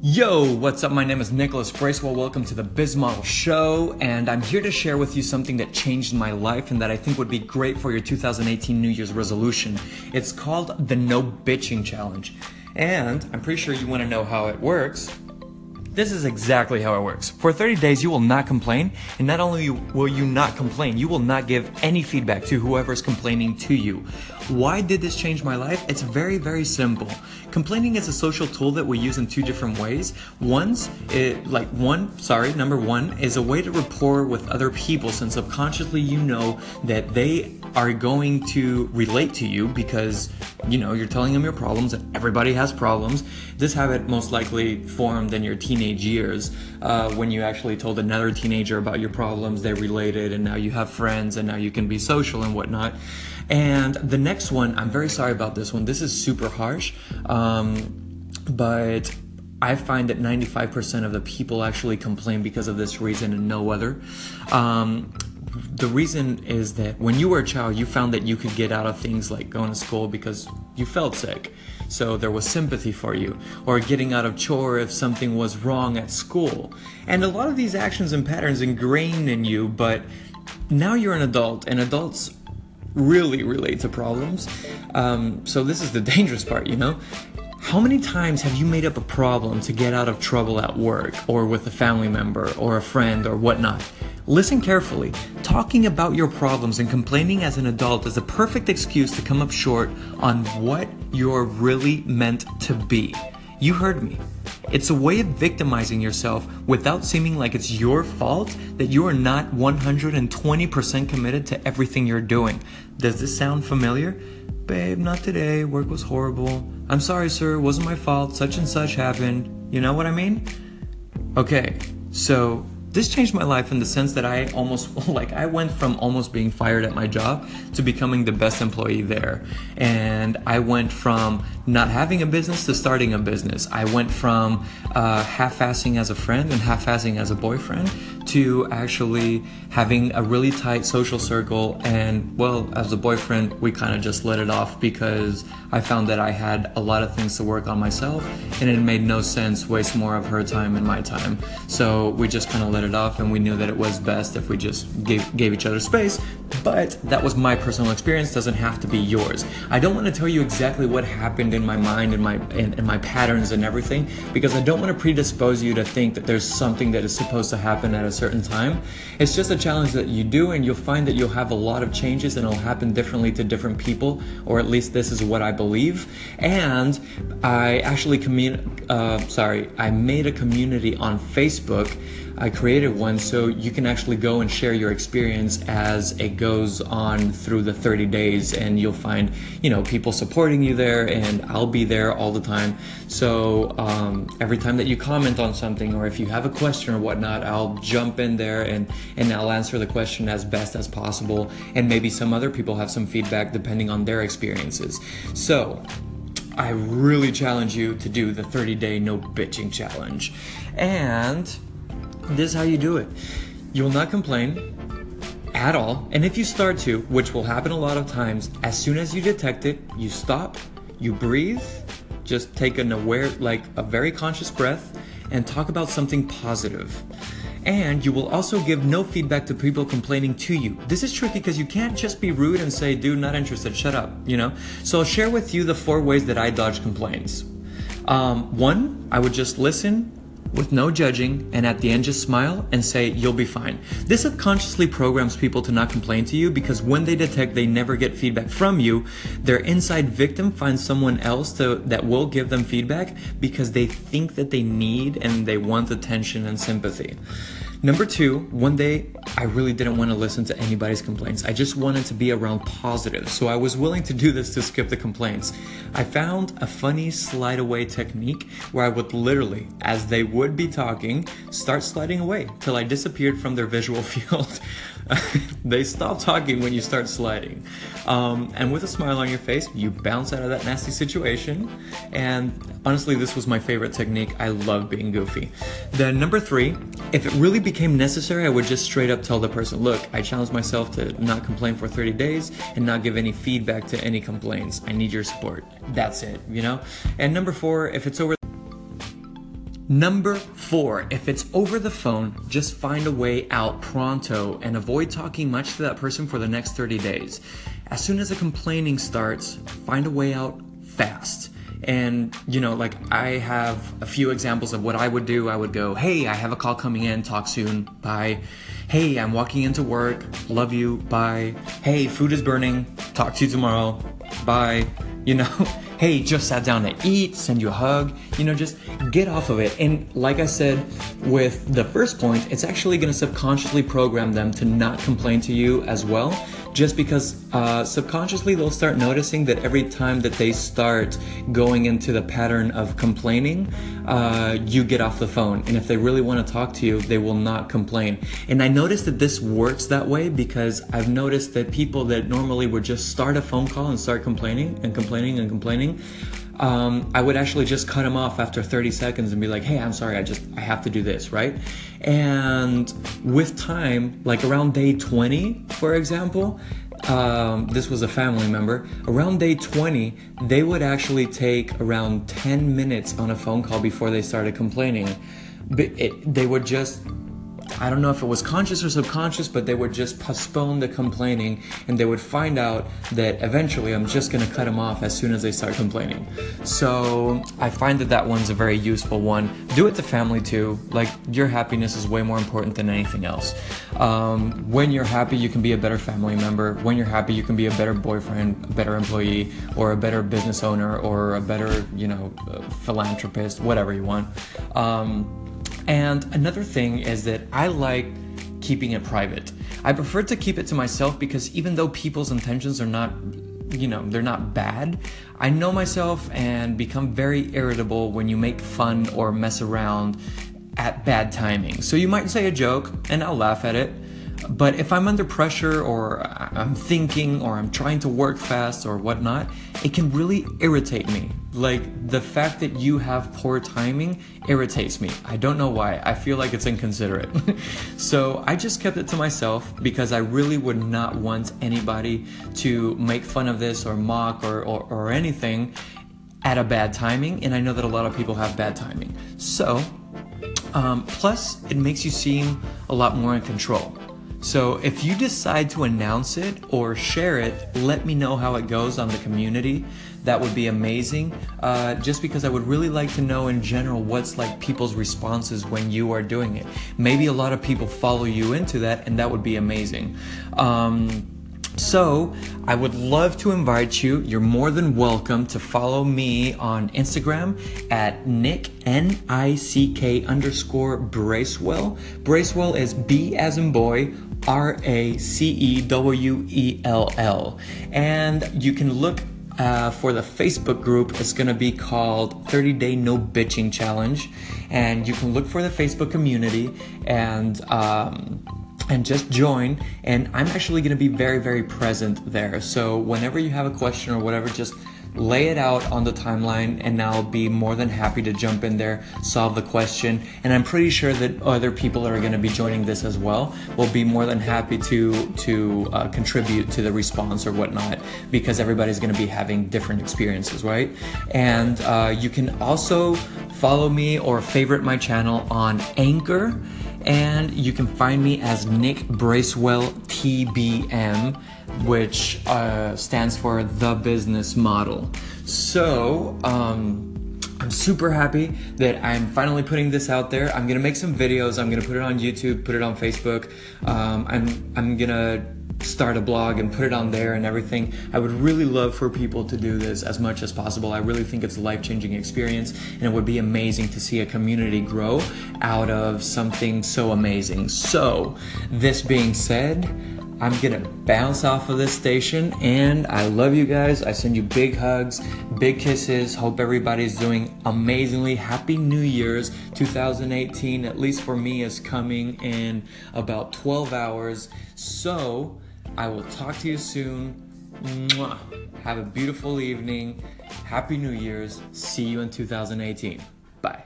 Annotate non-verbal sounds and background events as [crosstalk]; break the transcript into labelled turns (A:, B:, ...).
A: Yo, what's up? My name is Nicholas Bracewell. Welcome to the Biz Model Show, and I'm here to share with you something that changed my life and that I think would be great for your 2018 New Year's resolution. It's called the No Bitching Challenge, and I'm pretty sure you want to know how it works. This is exactly how it works. For 30 days, you will not complain, and not only will you not complain, you will not give any feedback to whoever's complaining to you. Why did this change my life? It's very, very simple. Complaining is a social tool that we use in two different ways. One's it, like one, sorry, number one is a way to rapport with other people, since subconsciously you know that they are going to relate to you because you know you're telling them your problems and everybody has problems this habit most likely formed in your teenage years uh, when you actually told another teenager about your problems they related and now you have friends and now you can be social and whatnot and the next one i'm very sorry about this one this is super harsh um, but I find that 95% of the people actually complain because of this reason and no other. Um, the reason is that when you were a child, you found that you could get out of things like going to school because you felt sick. So there was sympathy for you, or getting out of chore if something was wrong at school. And a lot of these actions and patterns ingrained in you, but now you're an adult, and adults really relate to problems. Um, so this is the [laughs] dangerous part, you know? How many times have you made up a problem to get out of trouble at work or with a family member or a friend or whatnot? Listen carefully. Talking about your problems and complaining as an adult is a perfect excuse to come up short on what you're really meant to be. You heard me. It's a way of victimizing yourself without seeming like it's your fault that you are not 120% committed to everything you're doing. Does this sound familiar? Babe, not today. Work was horrible. I'm sorry, sir. It wasn't my fault. Such and such happened. You know what I mean? Okay, so this changed my life in the sense that I almost [laughs] like I went from almost being fired at my job to becoming the best employee there. And I went from not having a business to starting a business. I went from uh, half-assing as a friend and half-assing as a boyfriend to actually having a really tight social circle. And well, as a boyfriend, we kind of just let it off because I found that I had a lot of things to work on myself, and it made no sense waste more of her time and my time. So we just kind of let it off, and we knew that it was best if we just gave gave each other space. But that was my personal experience. Doesn't have to be yours. I don't want to tell you exactly what happened in my mind and my and, and my patterns and everything because I don't want to predispose you to think that there's something that is supposed to happen at a certain time. It's just a challenge that you do, and you'll find that you'll have a lot of changes, and it'll happen differently to different people, or at least this is what I believe. And I actually commun- uh, sorry, I made a community on Facebook I created one so you can actually go and share your experience as it goes on through the 30 days and you'll find you know people supporting you there and I'll be there all the time. So um, every time that you comment on something or if you have a question or whatnot I'll jump in there and and I'll answer the question as best as possible and maybe some other people have some feedback depending on their experiences. So I really challenge you to do the 30 day no bitching challenge. And this is how you do it. You will not complain at all. And if you start to, which will happen a lot of times, as soon as you detect it, you stop, you breathe, just take an aware, like a very conscious breath, and talk about something positive. And you will also give no feedback to people complaining to you. This is tricky because you can't just be rude and say, dude, not interested, shut up, you know? So I'll share with you the four ways that I dodge complaints. Um, one, I would just listen, with no judging, and at the end just smile and say, You'll be fine. This subconsciously programs people to not complain to you because when they detect they never get feedback from you, their inside victim finds someone else to, that will give them feedback because they think that they need and they want attention and sympathy. Number two, one day I really didn't want to listen to anybody's complaints. I just wanted to be around positive, so I was willing to do this to skip the complaints. I found a funny slide away technique where I would literally, as they would be talking, start sliding away till I disappeared from their visual [laughs] field. [laughs] they stop talking when you start sliding. Um, and with a smile on your face, you bounce out of that nasty situation. And honestly, this was my favorite technique. I love being goofy. Then, number three, if it really became necessary, I would just straight up tell the person, look, I challenged myself to not complain for 30 days and not give any feedback to any complaints. I need your support. That's it, you know? And number four, if it's over Number four, if it's over the phone, just find a way out pronto and avoid talking much to that person for the next 30 days. As soon as the complaining starts, find a way out fast. And, you know, like I have a few examples of what I would do. I would go, hey, I have a call coming in, talk soon, bye. Hey, I'm walking into work, love you, bye. Hey, food is burning, talk to you tomorrow, bye. You know, [laughs] hey, just sat down to eat, send you a hug, you know, just get off of it. And like I said with the first point, it's actually to subconsciously program them to not complain to you as well, just because uh, subconsciously they'll start noticing that every time that they start going into the pattern of complaining, uh, you get off the phone. And if they really want to talk to you, they will not complain. And I noticed that this works that way because I've noticed that people that normally would just start a phone call and start complaining and complaining and complaining um, I would actually just cut him off after 30 seconds and be like, hey, I'm sorry, I just, I have to do this, right? And with time, like around day 20, for example, um, this was a family member. Around day 20, they would actually take around 10 minutes on a phone call before they started complaining. But it, they would just I don't know if it was conscious or subconscious, but they would just postpone the complaining and they would find out that eventually I'm just going to cut them off as soon as they start complaining. So I find that that one's a very useful one. Do it to family too. Like your happiness is way more important than anything else. Um, when you're happy, you can be a better family member. When you're happy, you can be a better boyfriend, a better employee, or a better business owner, or a better, you know, philanthropist, whatever you want. Um, and another thing is that I like keeping it private. I prefer to keep it to myself because even though people's intentions are not you know, they're not bad. I know myself and become very irritable when you make fun or mess around at bad timing. So you might say a joke and I'll laugh at it but if I'm under pressure or I'm thinking or I'm trying to work fast or whatnot, it can really irritate me. Like the fact that you have poor timing irritates me. I don't know why. I feel like it's inconsiderate. [laughs] so I just kept it to myself because I really would not want anybody to make fun of this or mock or, or, or anything at a bad timing. And I know that a lot of people have bad timing. So, um, plus, it makes you seem a lot more in control. So if you decide to announce it or share it, let me know how it goes on the community. That would be amazing. Uh, just because I would really like to know in general what's like people's responses when you are doing it. Maybe a lot of people follow you into that, and that would be amazing. Um, so, I would love to invite you. You're more than welcome to follow me on Instagram at Nick, N I C K underscore Bracewell. Bracewell is B as in boy, R A C E W E L L. And you can look uh, for the Facebook group. It's going to be called 30 Day No Bitching Challenge. And you can look for the Facebook community and. Um, and just join and i'm actually going to be very very present there so whenever you have a question or whatever just lay it out on the timeline, and I'll be more than happy to jump in there, solve the question. And I'm pretty sure that other people that are going to be joining this as well will be more than happy to to uh, contribute to the response or whatnot, because everybody's going to be having different experiences, right? And uh, you can also follow me or favorite my channel on Anchor and you can find me as Nick Bracewell TBM, which uh, stands for the business model. So, um, I'm super happy that I'm finally putting this out there. I'm gonna make some videos. I'm gonna put it on YouTube, put it on Facebook. Um, I'm I'm gonna start a blog and put it on there and everything. I would really love for people to do this as much as possible. I really think it's a life changing experience and it would be amazing to see a community grow out of something so amazing. So, this being said, I'm gonna bounce off of this station and I love you guys. I send you big hugs, big kisses. Hope everybody's doing amazingly. Happy New Year's 2018, at least for me, is coming in about 12 hours. So, I will talk to you soon. Mwah. Have a beautiful evening. Happy New Year's. See you in 2018. Bye.